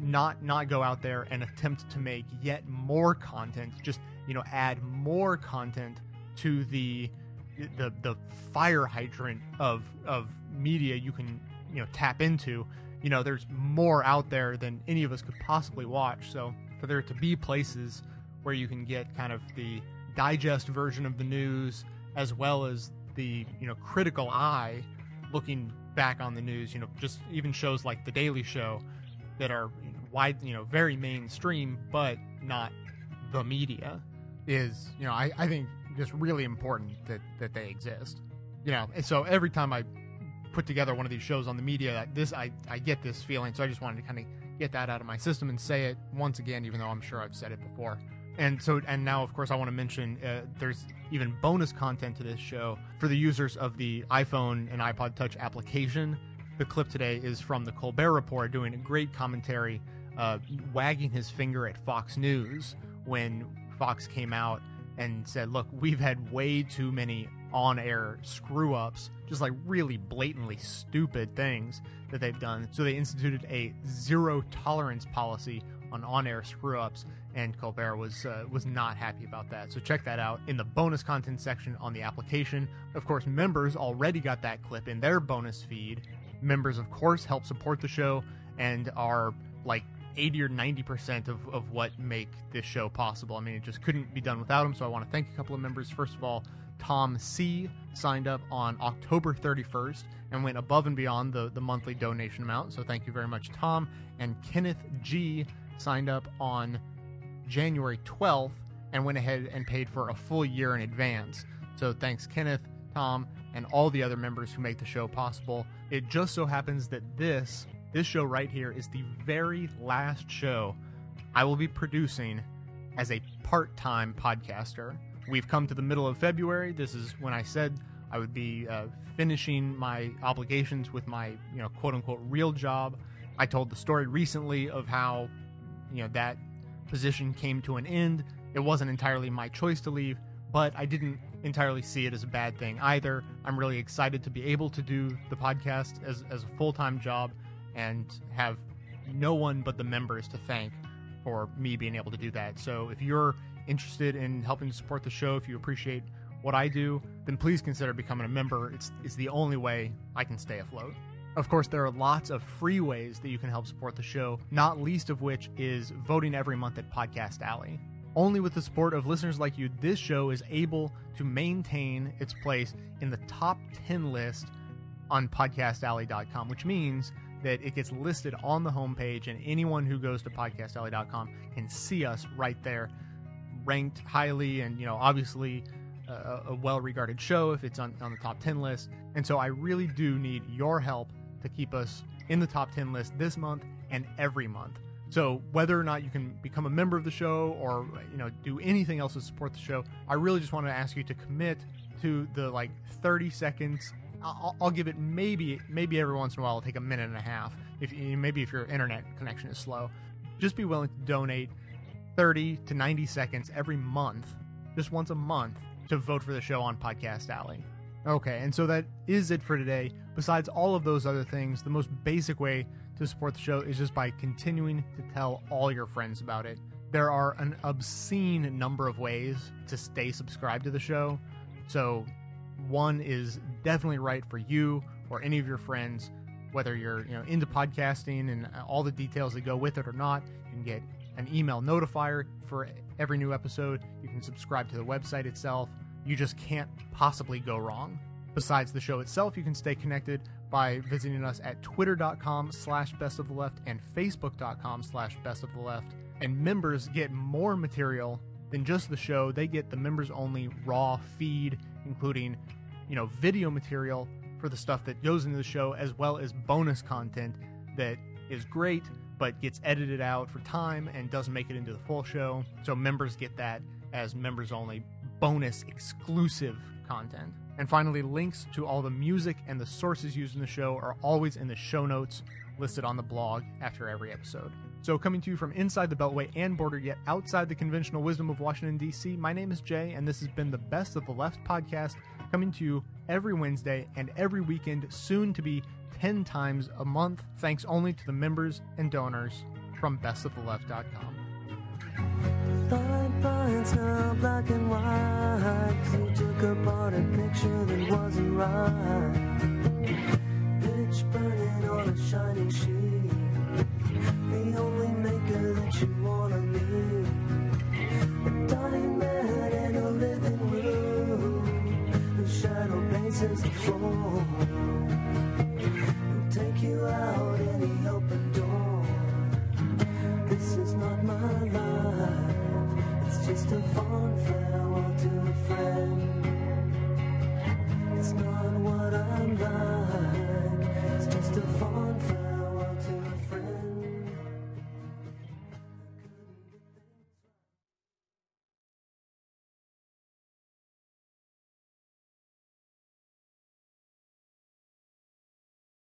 not not go out there and attempt to make yet more content just you know add more content to the the the fire hydrant of of media you can you know tap into. You know there's more out there than any of us could possibly watch. So for there to be places where you can get kind of the digest version of the news as well as the you know critical eye looking back on the news you know just even shows like the daily show that are wide you know very mainstream but not the media is you know i, I think just really important that that they exist. You know and so every time i put together one of these shows on the media this i i get this feeling. So i just wanted to kind of get that out of my system and say it once again even though i'm sure i've said it before. And so and now of course i want to mention uh, there's even bonus content to this show for the users of the iphone and ipod touch application. The clip today is from the colbert report doing a great commentary uh, wagging his finger at fox news when fox came out and said look we've had way too many on-air screw ups just like really blatantly stupid things that they've done so they instituted a zero tolerance policy on on-air screw-ups, and Colbert was uh, was not happy about that. So check that out in the bonus content section on the application. Of course, members already got that clip in their bonus feed. Members, of course, help support the show and are like 80 or 90 percent of, of what make this show possible. I mean, it just couldn't be done without them. So I want to thank a couple of members. First of all, Tom C signed up on October 31st and went above and beyond the, the monthly donation amount. So thank you very much, Tom. And Kenneth G signed up on January 12th and went ahead and paid for a full year in advance. So thanks, Kenneth, Tom, and all the other members who make the show possible. It just so happens that this this show right here is the very last show I will be producing as a part-time podcaster. We've come to the middle of February. This is when I said I would be uh, finishing my obligations with my, you know, quote unquote real job. I told the story recently of how, you know, that position came to an end. It wasn't entirely my choice to leave, but I didn't entirely see it as a bad thing either. I'm really excited to be able to do the podcast as, as a full time job and have no one but the members to thank for me being able to do that. So if you're interested in helping to support the show, if you appreciate what I do, then please consider becoming a member. It's, it's the only way I can stay afloat. Of course, there are lots of free ways that you can help support the show, not least of which is voting every month at Podcast Alley. Only with the support of listeners like you, this show is able to maintain its place in the top 10 list on podcastalley.com, which means that it gets listed on the homepage, and anyone who goes to podcastalley.com can see us right there, ranked highly, and you know, obviously a, a well-regarded show if it's on, on the top 10 list. And so I really do need your help to keep us in the top 10 list this month and every month. So whether or not you can become a member of the show or you know do anything else to support the show, I really just want to ask you to commit to the like 30 seconds I'll, I'll give it maybe maybe every once in a while I'll take a minute and a half. If you- maybe if your internet connection is slow, just be willing to donate 30 to 90 seconds every month, just once a month, to vote for the show on Podcast Alley. Okay, and so that is it for today. Besides all of those other things, the most basic way to support the show is just by continuing to tell all your friends about it. There are an obscene number of ways to stay subscribed to the show. So, one is definitely right for you or any of your friends, whether you're you know into podcasting and all the details that go with it or not. You can get an email notifier for every new episode. You can subscribe to the website itself. You just can't possibly go wrong. Besides the show itself, you can stay connected by visiting us at twitter.com slash best of the left and facebook.com slash best of the left. And members get more material than just the show. They get the members only raw feed, including, you know, video material for the stuff that goes into the show, as well as bonus content that is great, but gets edited out for time and doesn't make it into the full show. So members get that as members only bonus exclusive content. And finally, links to all the music and the sources used in the show are always in the show notes listed on the blog after every episode. So, coming to you from inside the Beltway and border, yet outside the conventional wisdom of Washington, D.C., my name is Jay, and this has been the Best of the Left podcast, coming to you every Wednesday and every weekend, soon to be 10 times a month, thanks only to the members and donors from bestoftheleft.com. Black and white. you took apart a picture that wasn't right. Burning on a shining sheet. The only maker that you wanna be A a living room Whose shadow